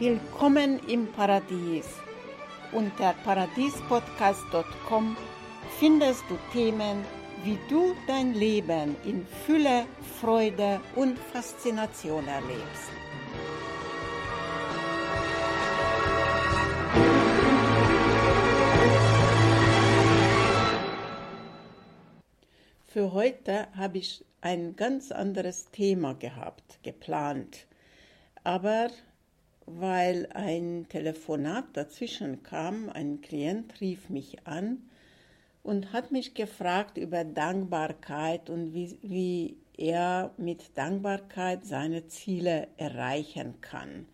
Willkommen im Paradies. Unter paradiespodcast.com findest du Themen, wie du dein Leben in Fülle, Freude und Faszination erlebst. Für heute habe ich ein ganz anderes Thema gehabt, geplant. Aber weil ein Telefonat dazwischen kam, ein Klient rief mich an und hat mich gefragt über Dankbarkeit und wie, wie er mit Dankbarkeit seine Ziele erreichen kann.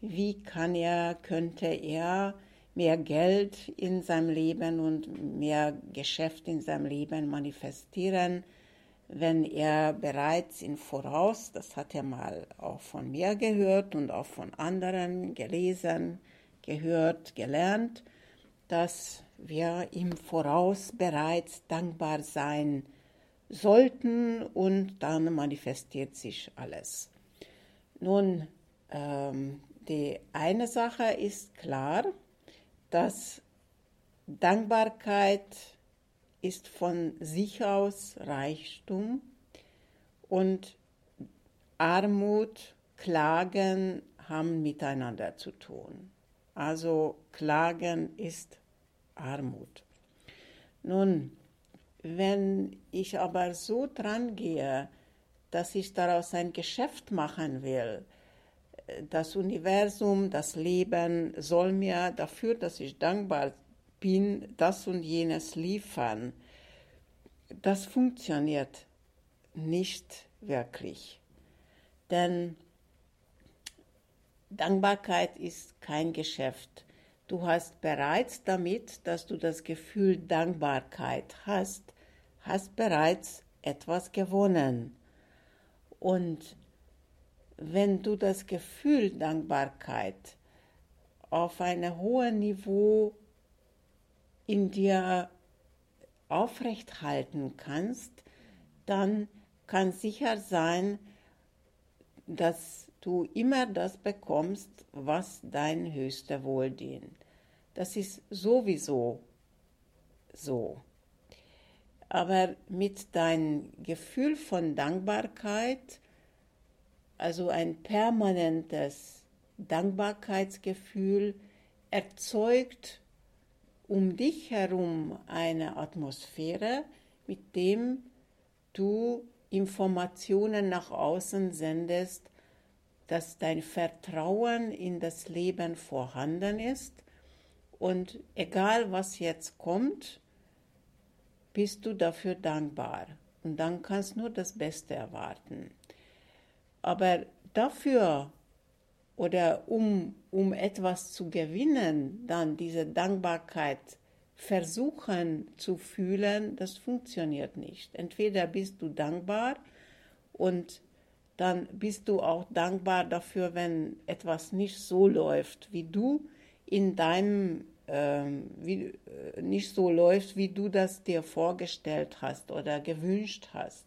Wie kann er, könnte er mehr Geld in seinem Leben und mehr Geschäft in seinem Leben manifestieren, wenn er bereits im Voraus, das hat er mal auch von mir gehört und auch von anderen gelesen, gehört, gelernt, dass wir im Voraus bereits dankbar sein sollten und dann manifestiert sich alles. Nun, ähm, die eine Sache ist klar, dass Dankbarkeit ist von sich aus Reichtum und Armut, Klagen haben miteinander zu tun. Also Klagen ist Armut. Nun, wenn ich aber so dran gehe, dass ich daraus ein Geschäft machen will, das Universum, das Leben soll mir dafür, dass ich dankbar bin, das und jenes liefern. Das funktioniert nicht wirklich. Denn Dankbarkeit ist kein Geschäft. Du hast bereits damit, dass du das Gefühl Dankbarkeit hast, hast bereits etwas gewonnen. Und wenn du das Gefühl Dankbarkeit auf einem hohen Niveau in dir aufrechthalten kannst, dann kann sicher sein, dass du immer das bekommst, was dein höchster Wohl dient. Das ist sowieso so. Aber mit deinem Gefühl von Dankbarkeit also ein permanentes Dankbarkeitsgefühl erzeugt um dich herum eine Atmosphäre, mit dem du Informationen nach außen sendest, dass dein Vertrauen in das Leben vorhanden ist und egal was jetzt kommt, bist du dafür dankbar und dann kannst nur das Beste erwarten. Aber dafür oder um, um etwas zu gewinnen, dann diese Dankbarkeit versuchen zu fühlen, das funktioniert nicht. Entweder bist du dankbar und dann bist du auch dankbar dafür, wenn etwas nicht so läuft, wie du in deinem ähm, wie, äh, nicht so läuft, wie du das dir vorgestellt hast oder gewünscht hast.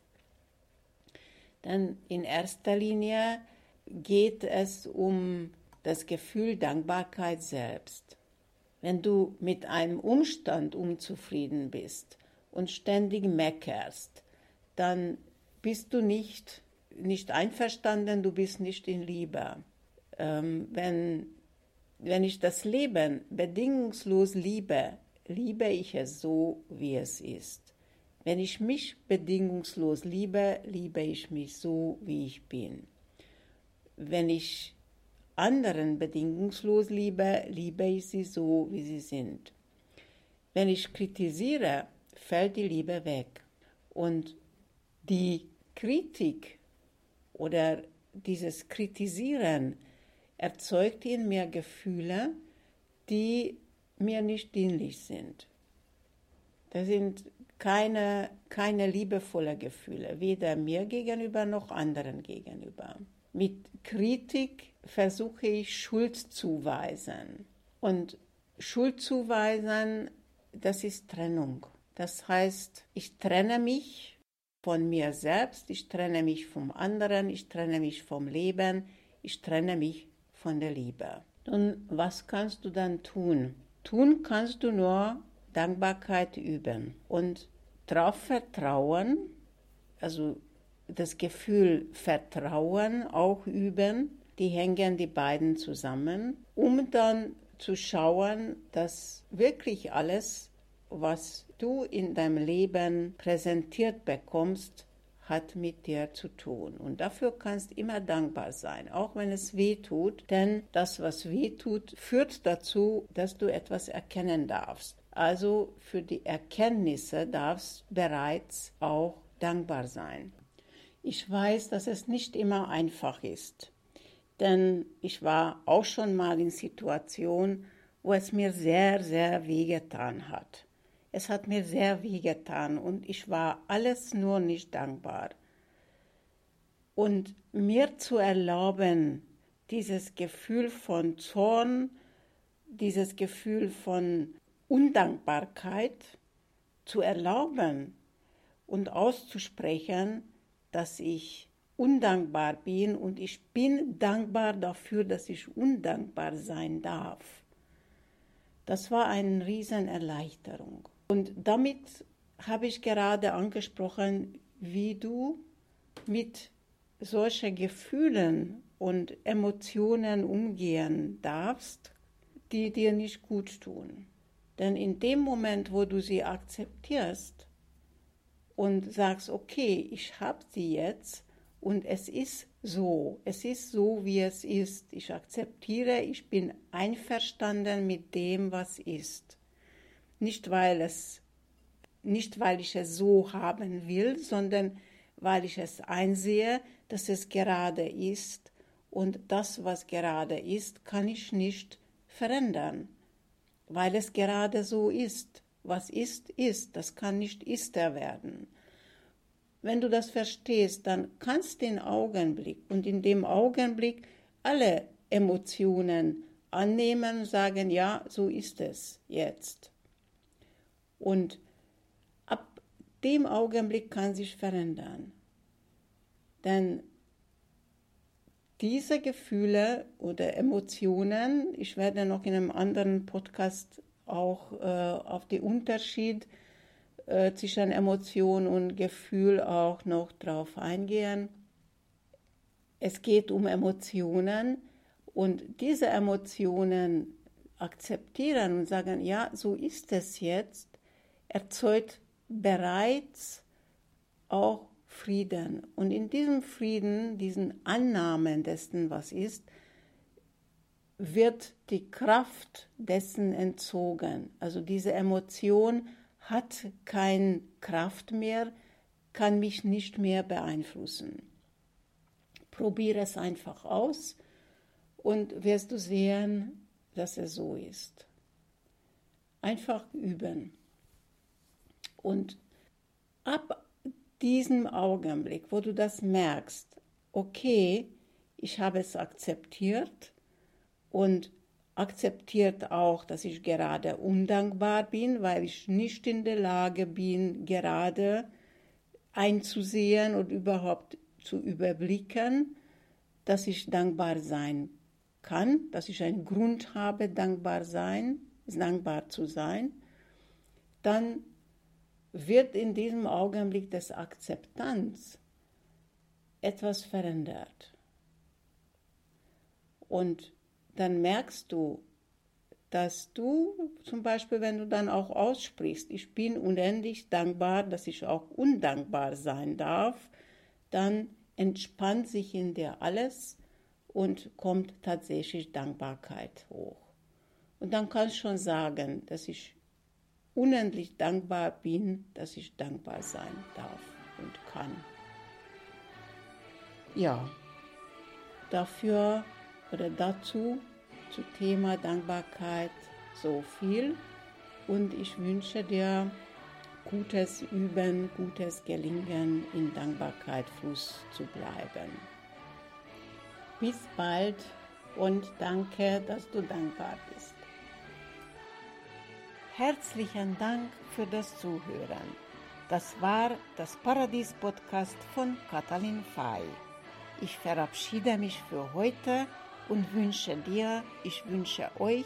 Denn in erster Linie geht es um das Gefühl Dankbarkeit selbst. Wenn du mit einem Umstand unzufrieden bist und ständig meckerst, dann bist du nicht, nicht einverstanden, du bist nicht in Liebe. Ähm, wenn, wenn ich das Leben bedingungslos liebe, liebe ich es so, wie es ist. Wenn ich mich bedingungslos liebe, liebe ich mich so, wie ich bin. Wenn ich anderen bedingungslos liebe, liebe ich sie so, wie sie sind. Wenn ich kritisiere, fällt die Liebe weg. Und die Kritik oder dieses Kritisieren erzeugt in mir Gefühle, die mir nicht dienlich sind. Das sind keine, keine liebevolle Gefühle, weder mir gegenüber noch anderen gegenüber. Mit Kritik versuche ich Schuld zu weisen. Und Schuld zu weisen, das ist Trennung. Das heißt, ich trenne mich von mir selbst, ich trenne mich vom anderen, ich trenne mich vom Leben, ich trenne mich von der Liebe. Nun, was kannst du dann tun? Tun kannst du nur Dankbarkeit üben und darauf vertrauen, also das Gefühl Vertrauen auch üben, die hängen die beiden zusammen, um dann zu schauen, dass wirklich alles, was du in deinem Leben präsentiert bekommst, hat mit dir zu tun. Und dafür kannst immer dankbar sein, auch wenn es weh tut, denn das, was weh tut, führt dazu, dass du etwas erkennen darfst. Also für die Erkenntnisse darfst bereits auch dankbar sein. Ich weiß, dass es nicht immer einfach ist, denn ich war auch schon mal in Situationen, wo es mir sehr, sehr wehgetan hat. Es hat mir sehr wehgetan und ich war alles nur nicht dankbar. Und mir zu erlauben, dieses Gefühl von Zorn, dieses Gefühl von Undankbarkeit zu erlauben und auszusprechen, dass ich undankbar bin und ich bin dankbar dafür, dass ich undankbar sein darf. Das war eine Riesenerleichterung. Und damit habe ich gerade angesprochen, wie du mit solchen Gefühlen und Emotionen umgehen darfst, die dir nicht gut tun. Denn in dem Moment, wo du sie akzeptierst und sagst, okay, ich habe sie jetzt und es ist so, es ist so, wie es ist, ich akzeptiere, ich bin einverstanden mit dem, was ist. Nicht weil es nicht weil ich es so haben will, sondern weil ich es einsehe, dass es gerade ist. Und das, was gerade ist, kann ich nicht verändern, weil es gerade so ist. Was ist, ist, das kann nicht ister werden. Wenn du das verstehst, dann kannst du den Augenblick und in dem Augenblick alle Emotionen annehmen sagen, ja, so ist es jetzt. Und ab dem Augenblick kann sich verändern. Denn diese Gefühle oder Emotionen, ich werde noch in einem anderen Podcast auch äh, auf den Unterschied äh, zwischen Emotion und Gefühl auch noch drauf eingehen. Es geht um Emotionen und diese Emotionen akzeptieren und sagen, ja, so ist es jetzt erzeugt bereits auch Frieden. Und in diesem Frieden, diesen Annahmen dessen, was ist, wird die Kraft dessen entzogen. Also diese Emotion hat keine Kraft mehr, kann mich nicht mehr beeinflussen. Probiere es einfach aus und wirst du sehen, dass es so ist. Einfach üben. Und ab diesem Augenblick, wo du das merkst, okay, ich habe es akzeptiert und akzeptiert auch, dass ich gerade undankbar bin, weil ich nicht in der Lage bin, gerade einzusehen und überhaupt zu überblicken, dass ich dankbar sein kann, dass ich einen Grund habe, dankbar sein, dankbar zu sein, dann wird in diesem Augenblick des Akzeptanz etwas verändert. Und dann merkst du, dass du zum Beispiel, wenn du dann auch aussprichst, ich bin unendlich dankbar, dass ich auch undankbar sein darf, dann entspannt sich in dir alles und kommt tatsächlich Dankbarkeit hoch. Und dann kannst du schon sagen, dass ich unendlich dankbar bin, dass ich dankbar sein darf und kann. Ja, dafür oder dazu zu Thema Dankbarkeit so viel und ich wünsche dir gutes Üben, gutes Gelingen, in Dankbarkeit Fuß zu bleiben. Bis bald und danke, dass du dankbar bist. Herzlichen Dank für das Zuhören. Das war das Paradies-Podcast von Katalin Fay. Ich verabschiede mich für heute und wünsche dir, ich wünsche euch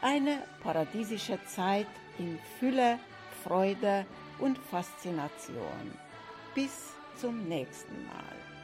eine paradiesische Zeit in Fülle, Freude und Faszination. Bis zum nächsten Mal.